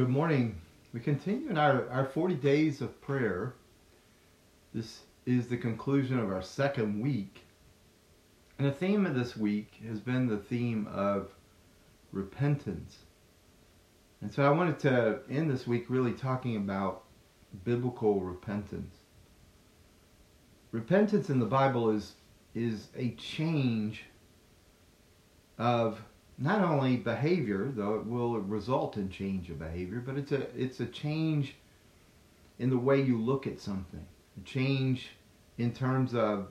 Good morning. We continue in our, our 40 days of prayer. This is the conclusion of our second week. And the theme of this week has been the theme of repentance. And so I wanted to end this week really talking about biblical repentance. Repentance in the Bible is is a change of not only behavior, though it will result in change of behavior, but it's a it's a change in the way you look at something. A change in terms of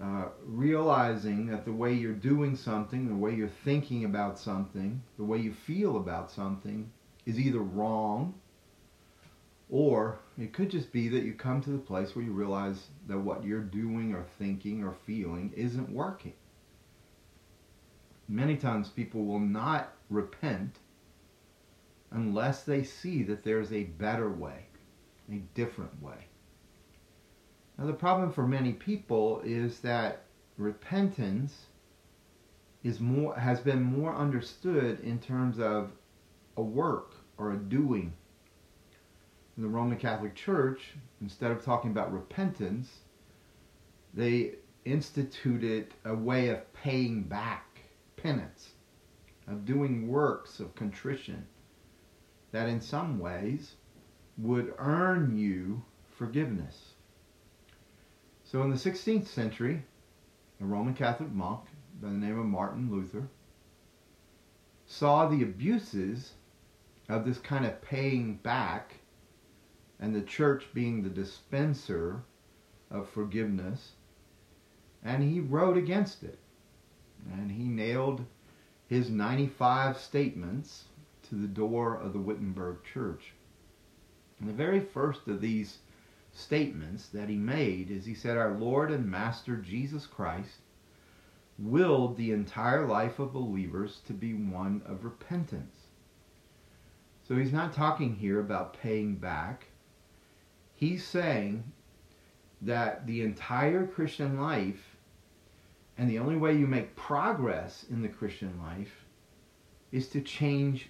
uh, realizing that the way you're doing something, the way you're thinking about something, the way you feel about something is either wrong or it could just be that you come to the place where you realize that what you're doing or thinking or feeling isn't working many times people will not repent unless they see that there's a better way, a different way. Now, the problem for many people is that repentance is more has been more understood in terms of a work or a doing. In the Roman Catholic Church, instead of talking about repentance, they instituted a way of paying back penance, of doing works of contrition that in some ways would earn you forgiveness. So in the 16th century, a Roman Catholic monk by the name of Martin Luther saw the abuses of this kind of paying back and the church being the dispenser of forgiveness, and he wrote against it and he nailed his 95 statements to the door of the Wittenberg church. And the very first of these statements that he made is he said, Our Lord and Master Jesus Christ willed the entire life of believers to be one of repentance. So he's not talking here about paying back. He's saying that the entire Christian life and the only way you make progress in the Christian life is to change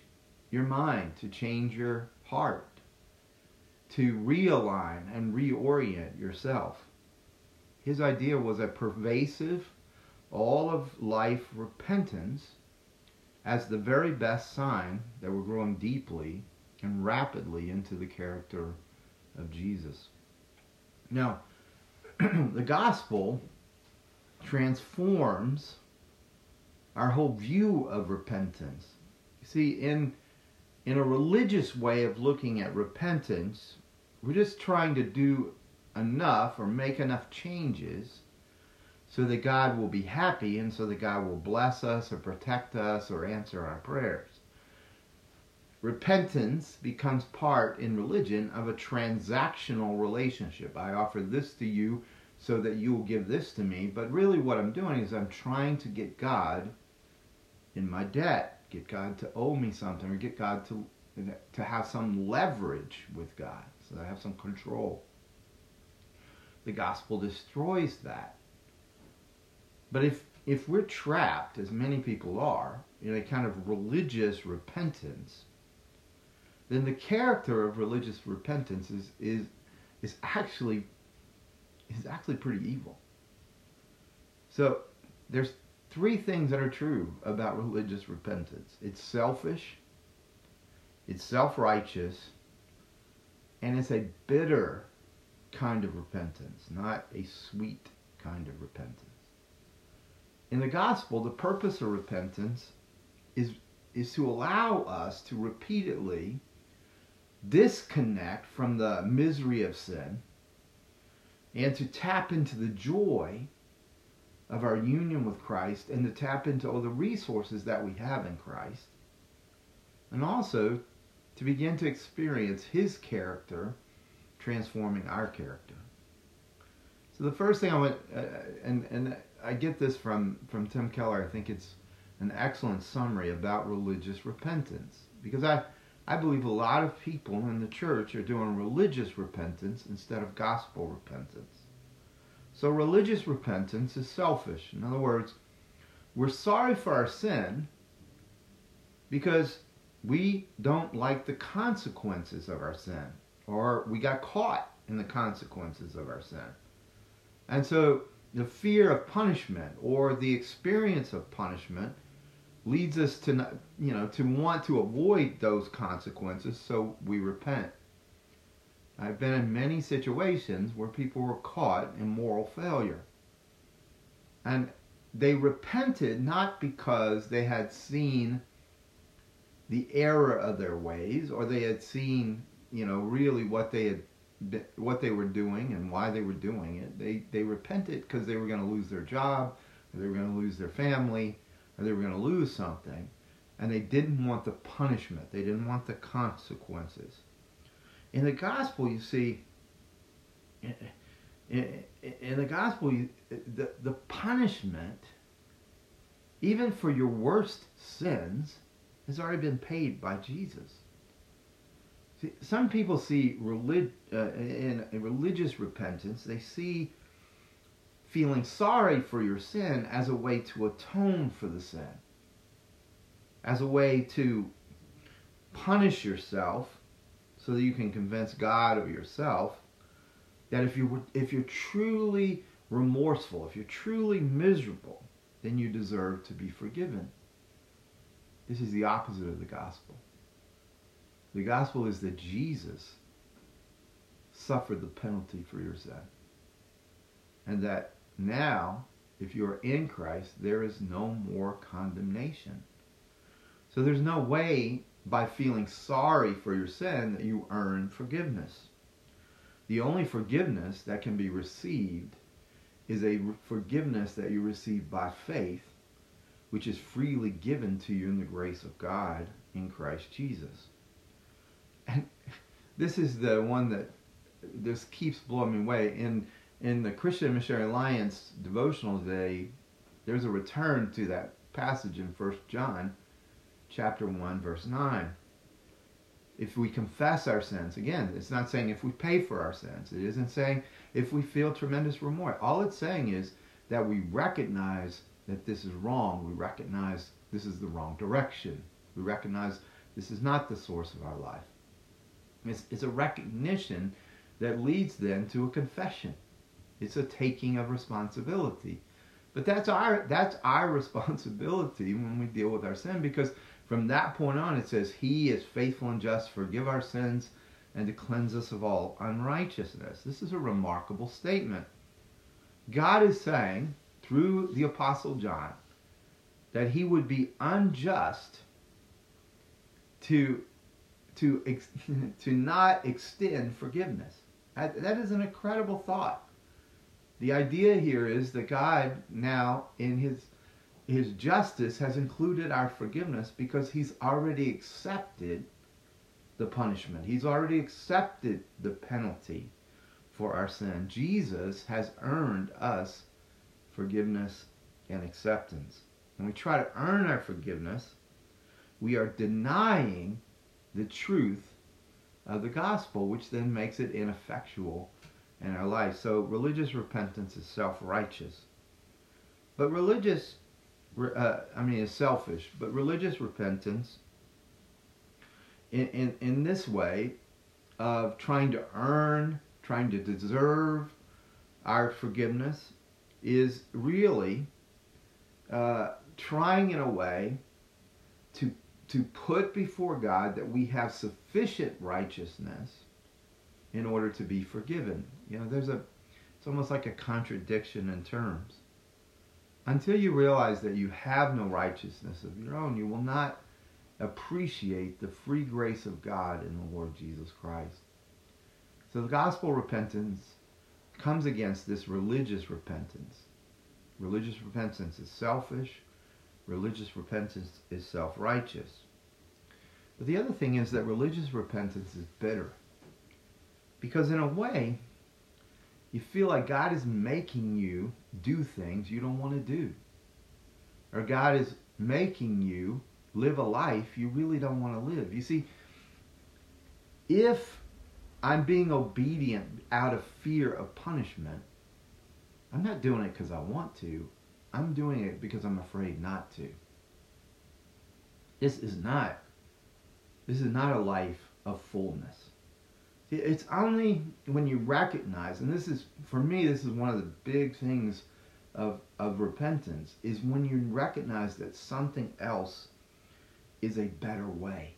your mind, to change your heart, to realign and reorient yourself. His idea was a pervasive, all of life repentance as the very best sign that we're growing deeply and rapidly into the character of Jesus. Now, the gospel transforms our whole view of repentance. You see, in in a religious way of looking at repentance, we're just trying to do enough or make enough changes so that God will be happy and so that God will bless us or protect us or answer our prayers. Repentance becomes part in religion of a transactional relationship. I offer this to you so that you will give this to me. But really, what I'm doing is I'm trying to get God in my debt, get God to owe me something, or get God to to have some leverage with God, so that I have some control. The gospel destroys that. But if if we're trapped, as many people are, in a kind of religious repentance, then the character of religious repentance is is is actually is actually pretty evil. So there's three things that are true about religious repentance. It's selfish, it's self-righteous, and it's a bitter kind of repentance, not a sweet kind of repentance. In the gospel, the purpose of repentance is, is to allow us to repeatedly disconnect from the misery of sin and to tap into the joy of our union with Christ and to tap into all the resources that we have in Christ. And also to begin to experience his character transforming our character. So the first thing I want, uh, and, and I get this from, from Tim Keller, I think it's an excellent summary about religious repentance. Because I, I believe a lot of people in the church are doing religious repentance instead of gospel repentance. So religious repentance is selfish. In other words, we're sorry for our sin because we don't like the consequences of our sin, or we got caught in the consequences of our sin. And so the fear of punishment or the experience of punishment leads us to you know to want to avoid those consequences so we repent. I've been in many situations where people were caught in moral failure. And they repented not because they had seen the error of their ways or they had seen you know really what they had what they were doing and why they were doing it. They they repented because they were going to lose their job they were going to lose their family or they were going to lose something, and they didn't want the punishment. They didn't want the consequences. In the gospel, you see, in, the gospel, the, the punishment, even for your worst sins, has already been paid by Jesus. See, some people see relig- uh, in, in religious repentance, they see feeling sorry for your sin as a way to atone for the sin, as a way to punish yourself so that you can convince God or yourself that if you if you're truly remorseful, if you're truly miserable, then you deserve to be forgiven. This is the opposite of the gospel. The gospel is that Jesus suffered the penalty for your sin. And that now, if you are in Christ, there is no more condemnation. So there's no way by feeling sorry for your sin that you earn forgiveness. The only forgiveness that can be received is a forgiveness that you receive by faith, which is freely given to you in the grace of God in Christ Jesus. And this is the one that just keeps blowing me away. In in the Christian Missionary Alliance devotional today, there's a return to that passage in 1 John chapter 1 verse 9. If we confess our sins, again, it's not saying if we pay for our sins. It isn't saying if we feel tremendous remorse. All it's saying is that we recognize that this is wrong. We recognize this is the wrong direction. We recognize this is not the source of our life. It's, it's a recognition that leads then to a confession. It's a taking of responsibility. But that's our that's our responsibility when we deal with our sin because from that point on it says he is faithful and just forgive our sins and to cleanse us of all unrighteousness. This is a remarkable statement. God is saying through the apostle John that he would be unjust to to to not extend forgiveness. That, that is an incredible thought. The idea here is that God now in his his justice has included our forgiveness because he's already accepted the punishment. He's already accepted the penalty for our sin. Jesus has earned us forgiveness and acceptance. When we try to earn our forgiveness, we are denying the truth of the gospel, which then makes it ineffectual in our life. So religious repentance is self-righteous. But religious, uh, I mean, is selfish. But religious repentance, in, in, in this way, of trying to earn, trying to deserve our forgiveness, is really uh, trying in a way to to put before God that we have sufficient righteousness in order to be forgiven. You know, there's a, it's almost like a contradiction in terms. Until you realize that you have no righteousness of your own, you will not appreciate the free grace of God in the Lord Jesus Christ. So the gospel repentance comes against this religious repentance. Religious repentance is selfish. Religious repentance is self-righteous. But the other thing is that religious repentance is bitter. Because in a way, you feel like God is making you do things you don't want to do. Or God is making you live a life you really don't want to live. You see, if I'm being obedient out of fear of punishment, I'm not doing it because I want to. I'm doing it because I'm afraid not to. This is not This is not a life of fullness. It's only when you recognize, and this is, for me, this is one of the big things of, of repentance, is when you recognize that something else is a better way.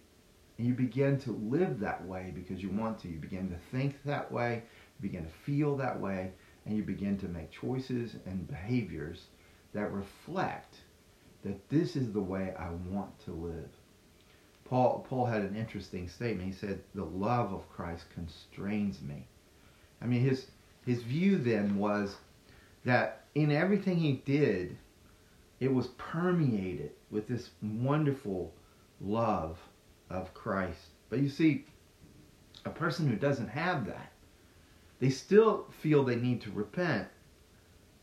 And you begin to live that way because you want to. You begin to think that way, you begin to feel that way, and you begin to make choices and behaviors that reflect that this is the way I want to live. Paul, Paul had an interesting statement. He said, The love of Christ constrains me. I mean, his, his view then was that in everything he did, it was permeated with this wonderful love of Christ. But you see, a person who doesn't have that, they still feel they need to repent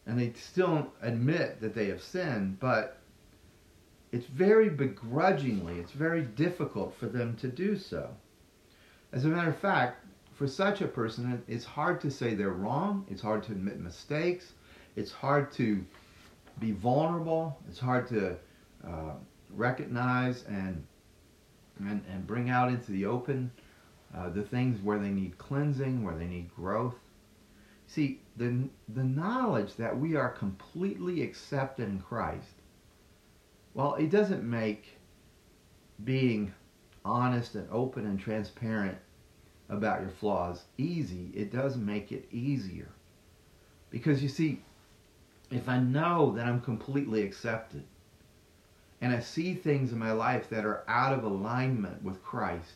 and they still admit that they have sinned, but it's very begrudgingly, it's very difficult for them to do so. As a matter of fact, for such a person, it's hard to say they're wrong, it's hard to admit mistakes, it's hard to be vulnerable, it's hard to uh, recognize and, and, and bring out into the open uh, the things where they need cleansing, where they need growth. See, the, the knowledge that we are completely accepted in Christ well, it doesn't make being honest and open and transparent about your flaws easy. It does make it easier. Because you see, if I know that I'm completely accepted and I see things in my life that are out of alignment with Christ,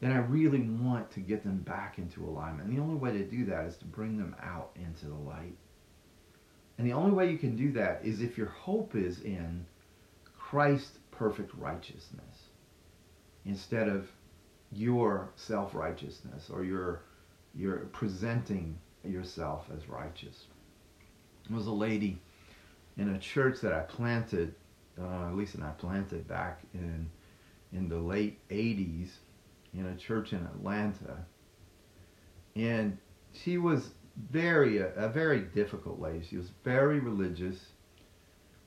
then I really want to get them back into alignment. And the only way to do that is to bring them out into the light. And the only way you can do that is if your hope is in Christ's perfect righteousness instead of your self-righteousness or your you're presenting yourself as righteous. There was a lady in a church that I planted, uh, at least I planted back in in the late 80s in a church in Atlanta. And she was very, a, a very difficult lady. She was very religious.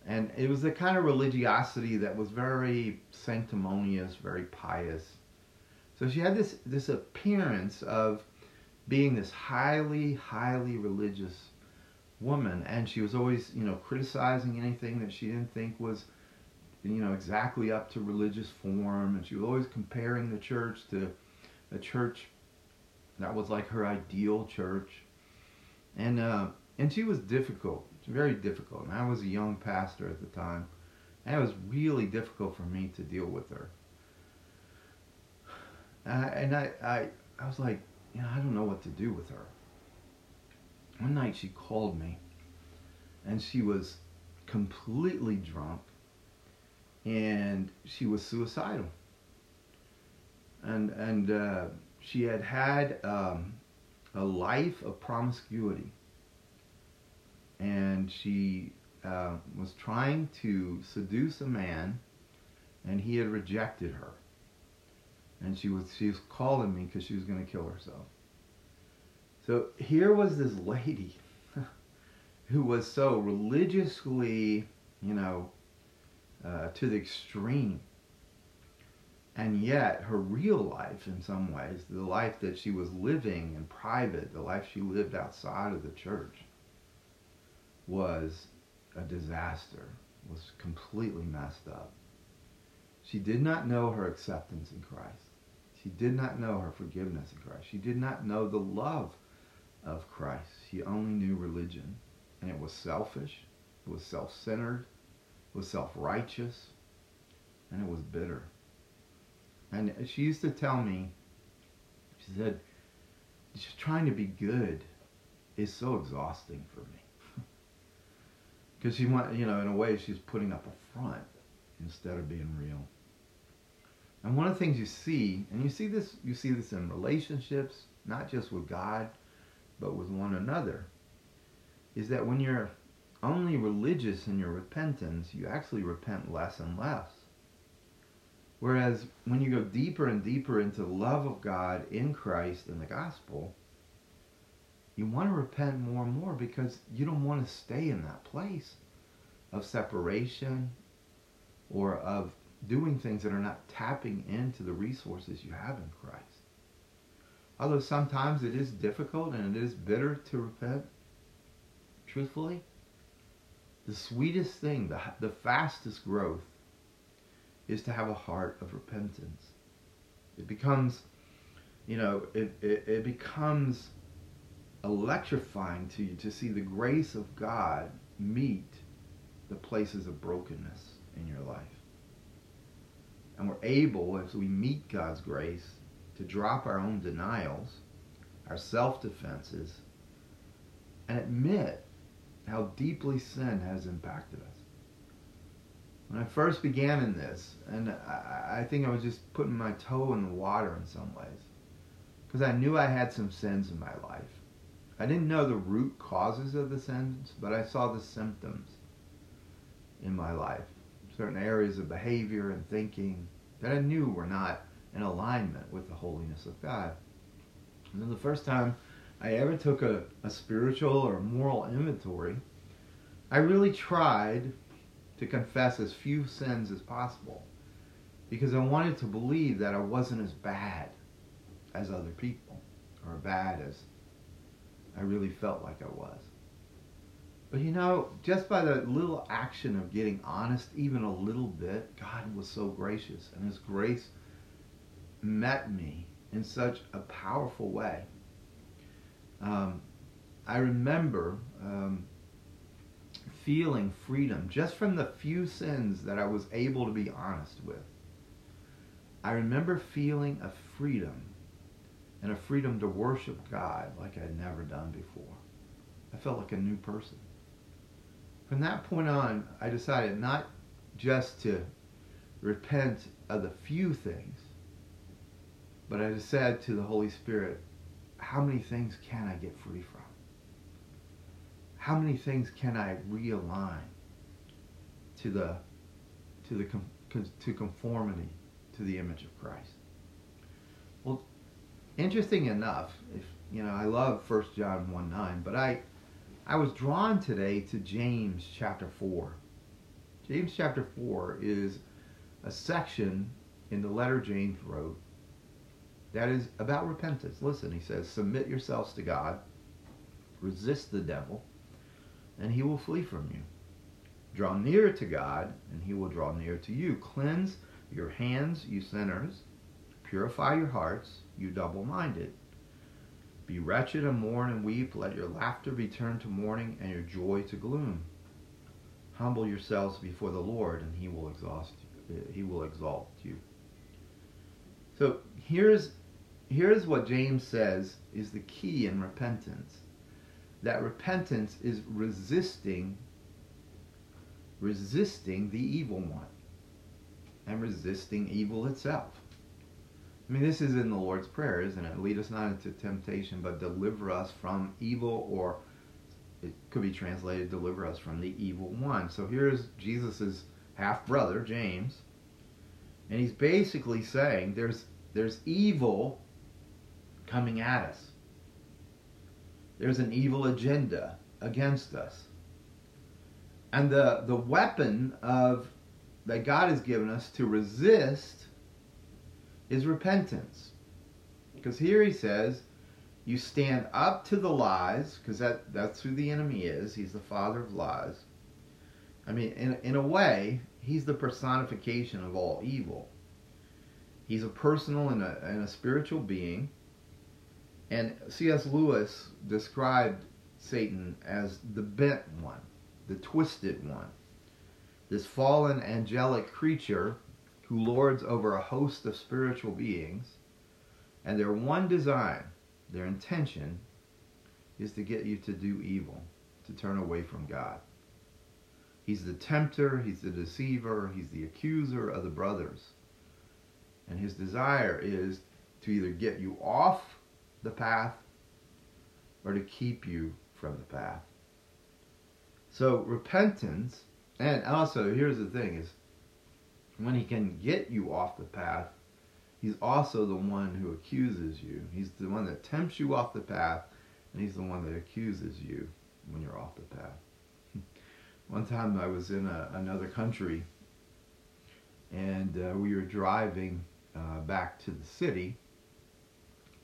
And it was the kind of religiosity that was very sanctimonious, very pious. So she had this, this appearance of being this highly, highly religious woman. And she was always, you know, criticizing anything that she didn't think was, you know, exactly up to religious form. And she was always comparing the church to a church that was like her ideal church. And, uh, and she was difficult very difficult. And I was a young pastor at the time. And it was really difficult for me to deal with her. And I, I, I was like, you know, I don't know what to do with her. One night she called me and she was completely drunk and she was suicidal. And, and uh, she had had um, a life of promiscuity and she uh, was trying to seduce a man, and he had rejected her. And she was she was calling me because she was going to kill herself. So here was this lady who was so religiously, you know, uh, to the extreme. And yet, her real life, in some ways, the life that she was living in private, the life she lived outside of the church, was a disaster, was completely messed up. She did not know her acceptance in Christ. She did not know her forgiveness in Christ. She did not know the love of Christ. She only knew religion. And it was selfish, it was self centered, it was self righteous, and it was bitter. And she used to tell me, she said, just trying to be good is so exhausting for me because she went, you know, in a way, she's putting up a front instead of being real. And one of the things you see, and you see this, you see this in relationships, not just with God, but with one another, is that when you're only religious in your repentance, you actually repent less and less. Whereas when you go deeper and deeper into the love of God in Christ and the gospel, you want to repent more and more because you don't want to stay in that place of separation or of doing things that are not tapping into the resources you have in Christ. Although sometimes it is difficult and it is bitter to repent, truthfully, the sweetest thing, the, the fastest growth, is to have a heart of repentance. It becomes, you know, it, it, it becomes electrifying to you to see the grace of God meet the places of brokenness in your life. And we're able, as we meet God's grace, to drop our own denials, our self defenses, and admit how deeply sin has impacted us. When I first began in this, and I, I think I was just putting my toe in the water in some ways, because I knew I had some sins in my life. I didn't know the root causes of the sins, but I saw the symptoms in my life. Certain areas of behavior and thinking that I knew were not in alignment with the holiness of God. And then the first time I ever took a, a spiritual or moral inventory, I really tried to confess as few sins as possible because I wanted to believe that I wasn't as bad as other people or bad as I really felt like I was. But you know, just by the little action of getting honest, even a little bit, God was so gracious, and His grace met me in such a powerful way. Um, I remember um, feeling freedom just from the few sins that I was able to be honest with. I remember feeling a freedom and a freedom to worship God like I'd never done before. I felt like a new person. From that point on, I decided not just to repent of the few things, but I just said to the Holy Spirit, how many things can I get free from? How many things can I realign to the to the to conformity to the image of Christ? Well, interesting enough, if you know, I love 1 John 1 9, but I I was drawn today to James chapter 4. James chapter 4 is a section in the letter James wrote that is about repentance. Listen, he says, Submit yourselves to God, resist the devil, and he will flee from you. Draw near to God, and he will draw near to you. Cleanse your hands, you sinners. Purify your hearts, you double minded. Be wretched and mourn and weep. Let your laughter be turned to mourning and your joy to gloom. Humble yourselves before the Lord, and he will exhaust you. He will exalt you. So here's here's what James says is the key in repentance. That repentance is resisting resisting the evil one and resisting evil itself. I mean, this is in the Lord's Prayer, isn't it? Lead us not into temptation, but deliver us from evil, or it could be translated, deliver us from the evil one. So here's Jesus' half brother, James, and he's basically saying there's there's evil coming at us. There's an evil agenda against us. And the, the weapon of that God has given us to resist is repentance. Because here he says, you stand up to the lies, because that, that's who the enemy is. He's the father of lies. I mean, in, in a way, he's the personification of all evil. He's a personal and a, and a spiritual being. And C.S. Lewis described Satan as the bent one, the twisted one. This fallen angelic creature who lords over a host of spiritual beings, and their one design, their intention, is to get you to do evil, to turn away from God. He's the tempter, he's the deceiver, he's the accuser of the brothers. And his desire is to either get you off the path or to keep you from the path. So repentance, and also here's the thing is when he can get you off the path, he's also the one who accuses you. He's the one that tempts you off the path, and he's the one that accuses you when you're off the path. one time I was in a, another country, and uh, we were driving uh, back to the city,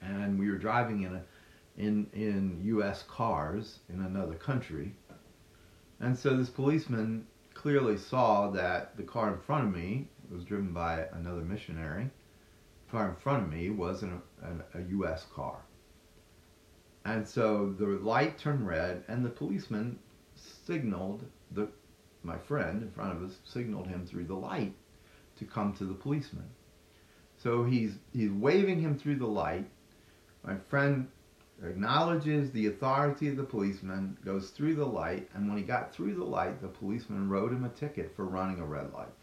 and we were driving in a in in U.S. cars in another country, and so this policeman clearly saw that the car in front of me was driven by another missionary. The car in front of me was an, an, a U.S. car. And so the light turned red, and the policeman signaled the my friend in front of us signaled him through the light to come to the policeman. So he's he's waving him through the light. My friend acknowledges the authority of the policeman, goes through the light, and when he got through the light, the policeman wrote him a ticket for running a red light.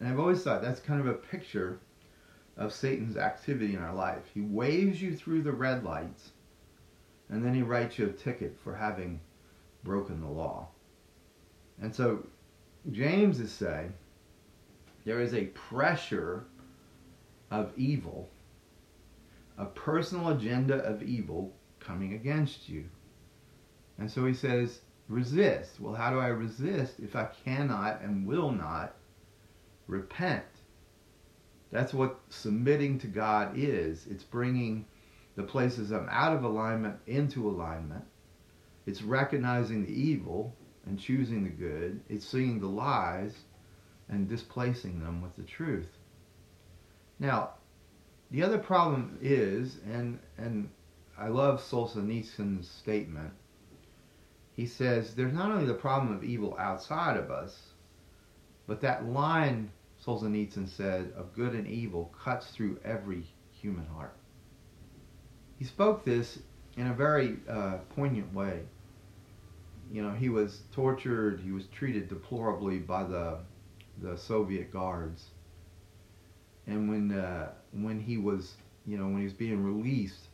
And I've always thought that's kind of a picture of Satan's activity in our life. He waves you through the red lights, and then he writes you a ticket for having broken the law. And so James is saying there is a pressure of evil a personal agenda of evil coming against you. And so he says, resist. Well, how do I resist if I cannot and will not repent? That's what submitting to God is. It's bringing the places I'm out of alignment into alignment. It's recognizing the evil and choosing the good. It's seeing the lies and displacing them with the truth. Now, the other problem is, and and I love Solzhenitsyn's statement. He says there's not only the problem of evil outside of us, but that line Solzhenitsyn said of good and evil cuts through every human heart. He spoke this in a very uh, poignant way. You know, he was tortured, he was treated deplorably by the the Soviet guards and when uh, when he was you know when he was being released,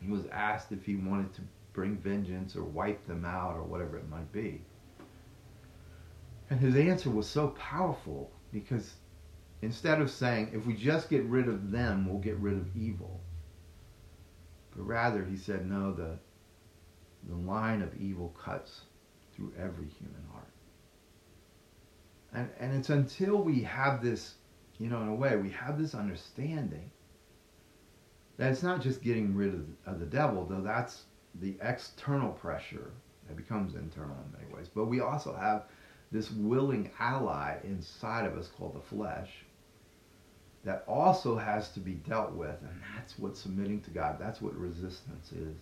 he was asked if he wanted to bring vengeance or wipe them out or whatever it might be. And his answer was so powerful because instead of saying if we just get rid of them, we'll get rid of evil. But rather he said no, the the line of evil cuts through every human heart. And and it's until we have this you know, in a way, we have this understanding that it's not just getting rid of, of the devil, though that's the external pressure that becomes internal in many ways. But we also have this willing ally inside of us called the flesh that also has to be dealt with, and that's what submitting to God, that's what resistance is.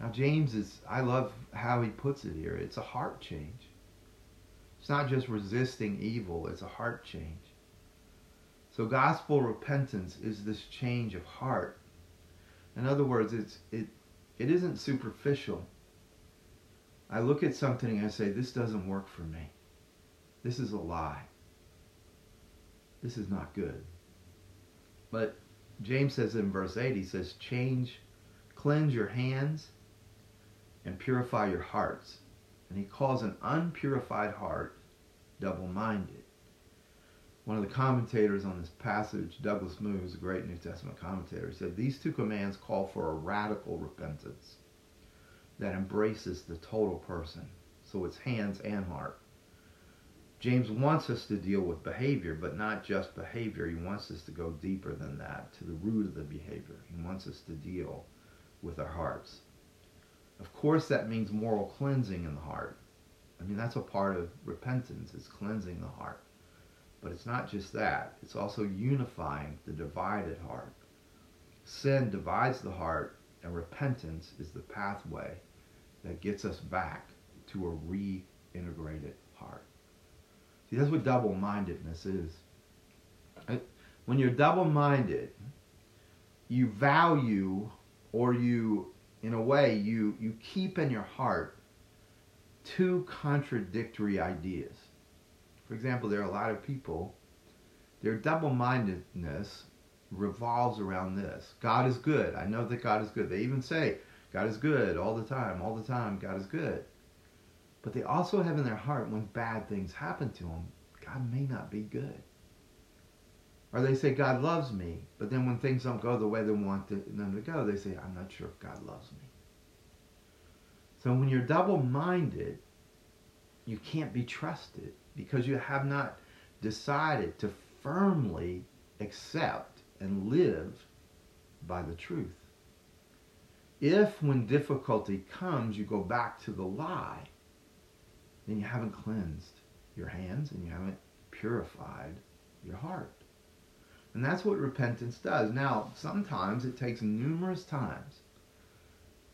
Now, James is, I love how he puts it here. It's a heart change. It's not just resisting evil, it's a heart change. So gospel repentance is this change of heart. In other words, it's it it isn't superficial. I look at something and I say, this doesn't work for me. This is a lie. This is not good. But James says in verse 8, he says, change, cleanse your hands, and purify your hearts. And he calls an unpurified heart double minded one of the commentators on this passage, Douglas Moo, who's a great New Testament commentator, said these two commands call for a radical repentance that embraces the total person, so it's hands and heart. James wants us to deal with behavior, but not just behavior. He wants us to go deeper than that, to the root of the behavior. He wants us to deal with our hearts. Of course, that means moral cleansing in the heart. I mean, that's a part of repentance, it's cleansing the heart. But it's not just that, it's also unifying the divided heart. Sin divides the heart, and repentance is the pathway that gets us back to a reintegrated heart. See, that's what double mindedness is. When you're double minded, you value or you, in a way, you, you keep in your heart two contradictory ideas. For example, there are a lot of people, their double mindedness revolves around this God is good. I know that God is good. They even say, God is good all the time, all the time, God is good. But they also have in their heart when bad things happen to them, God may not be good. Or they say, God loves me, but then when things don't go the way they want them to go, they say, I'm not sure if God loves me. So when you're double minded, you can't be trusted because you have not decided to firmly accept and live by the truth. If, when difficulty comes, you go back to the lie, then you haven't cleansed your hands and you haven't purified your heart. And that's what repentance does. Now, sometimes it takes numerous times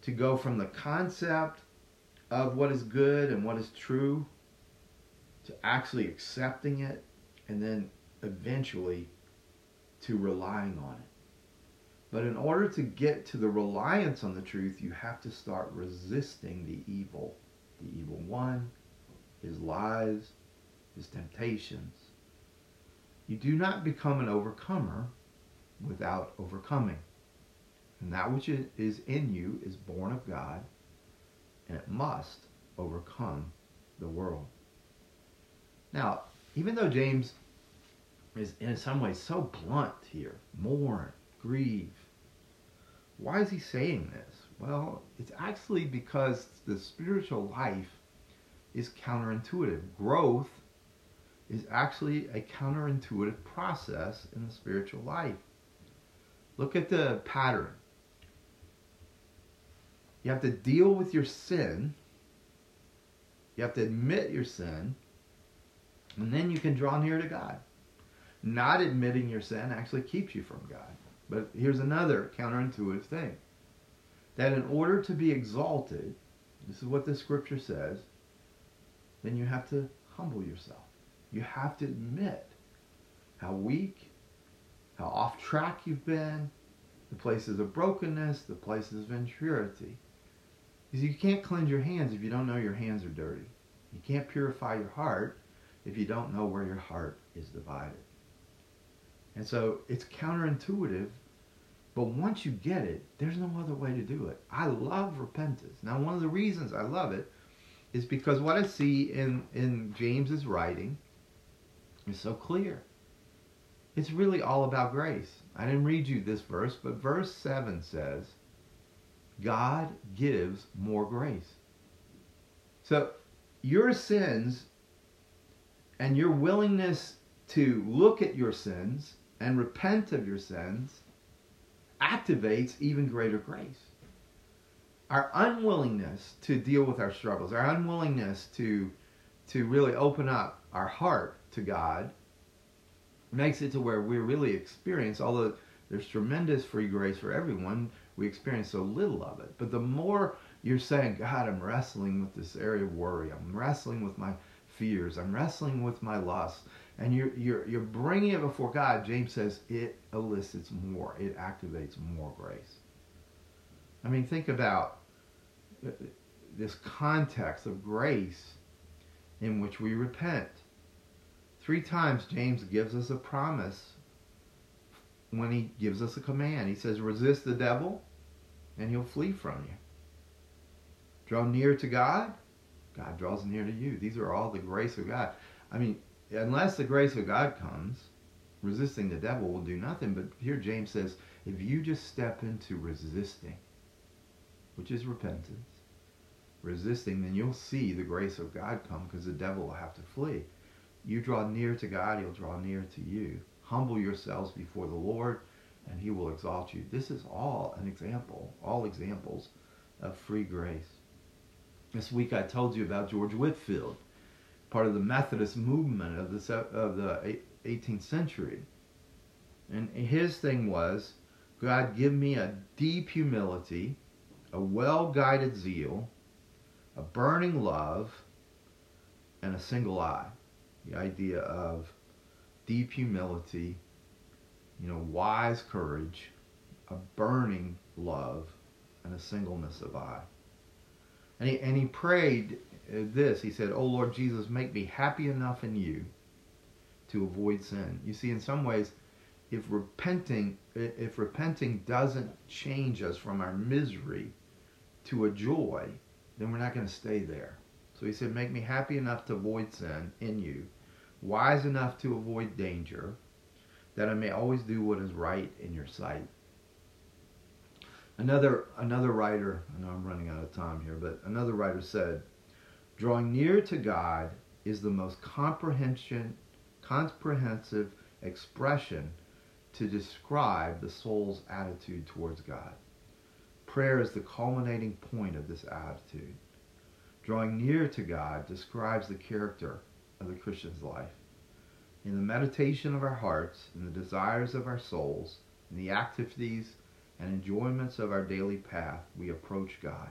to go from the concept of what is good and what is true to actually accepting it and then eventually to relying on it. But in order to get to the reliance on the truth, you have to start resisting the evil. The evil one, his lies, his temptations. You do not become an overcomer without overcoming. And that which is in you is born of God, and it must overcome the world. Now, even though James is in some ways so blunt here, mourn, grieve, why is he saying this? Well, it's actually because the spiritual life is counterintuitive. Growth is actually a counterintuitive process in the spiritual life. Look at the pattern. You have to deal with your sin. You have to admit your sin. And then you can draw near to God. Not admitting your sin actually keeps you from God. But here's another counterintuitive thing that in order to be exalted, this is what the scripture says, then you have to humble yourself. You have to admit how weak, how off track you've been, the places of brokenness, the places of impurity. Because you can't cleanse your hands if you don't know your hands are dirty. You can't purify your heart if you don't know where your heart is divided. And so it's counterintuitive, but once you get it, there's no other way to do it. I love repentance. Now, one of the reasons I love it is because what I see in, in James's writing is so clear. It's really all about grace. I didn't read you this verse, but verse 7 says, God gives more grace. So your sins and your willingness to look at your sins and repent of your sins activates even greater grace. Our unwillingness to deal with our struggles, our unwillingness to, to really open up our heart to God makes it to where we really experience, although there's tremendous free grace for everyone, we experience so little of it. But the more you're saying, God, I'm wrestling with this area of worry, I'm wrestling with my fears, I'm wrestling with my lust, and you're, you're, you're bringing it before God, James says it elicits more, it activates more grace. I mean, think about this context of grace in which we repent. Three times James gives us a promise when he gives us a command. He says, resist the devil and he'll flee from you. Draw near to God, God draws near to you. These are all the grace of God. I mean, unless the grace of God comes, resisting the devil will do nothing. But here James says, if you just step into resisting, which is repentance, resisting, then you'll see the grace of God come because the devil will have to flee. You draw near to God, he'll draw near to you. Humble yourselves before the Lord, and he will exalt you. This is all an example, all examples of free grace. This week I told you about George Whitefield, part of the Methodist movement of the of the 18th century. And his thing was, God, give me a deep humility, a well-guided zeal, a burning love, and a single eye. The idea of deep humility, you know, wise courage, a burning love, and a singleness of eye. And he, and he prayed uh, this. He said, Oh Lord Jesus, make me happy enough in you to avoid sin. You see, in some ways, if repenting, if repenting doesn't change us from our misery to a joy, then we're not going to stay there. So he said, Make me happy enough to avoid sin in you, wise enough to avoid danger, that I may always do what is right in your sight. Another another writer, I know I'm running out of time here, but another writer said, Drawing near to God is the most comprehension, comprehensive expression to describe the soul's attitude towards God. Prayer is the culminating point of this attitude. Drawing near to God describes the character of the Christian's life. In the meditation of our hearts, in the desires of our souls, in the activities and enjoyments of our daily path, we approach God.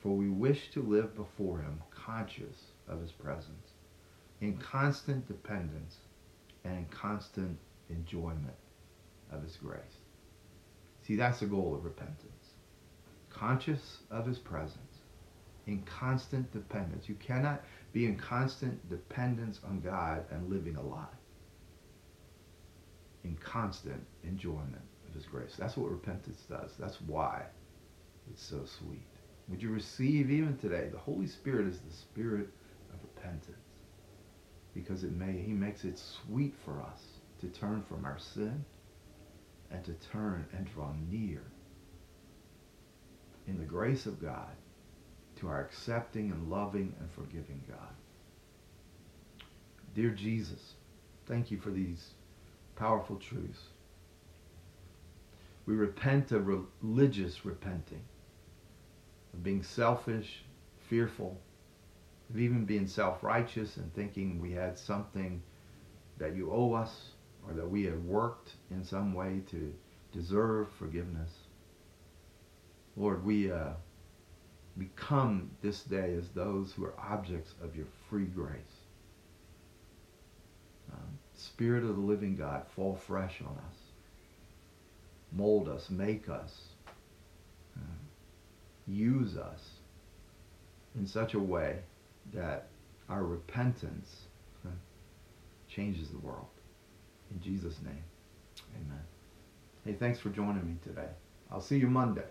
For we wish to live before Him conscious of His presence, in constant dependence and in constant enjoyment of His grace. See, that's the goal of repentance. Conscious of His presence, in constant dependence. You cannot be in constant dependence on God and living a lie. In constant enjoyment of His grace. That's what repentance does. That's why it's so sweet. Would you receive even today? The Holy Spirit is the spirit of repentance because it may He makes it sweet for us to turn from our sin and to turn and draw near in the grace of God to our accepting and loving and forgiving God. Dear Jesus, thank you for these powerful truths. We repent of religious repenting, of being selfish, fearful, of even being self-righteous and thinking we had something that you owe us or that we had worked in some way to deserve forgiveness. Lord, we uh, become this day as those who are objects of your free grace. Um, Spirit of the living God, fall fresh on us. Mold us, make us, uh, use us in such a way that our repentance uh, changes the world. In Jesus' name, amen. Hey, thanks for joining me today. I'll see you Monday.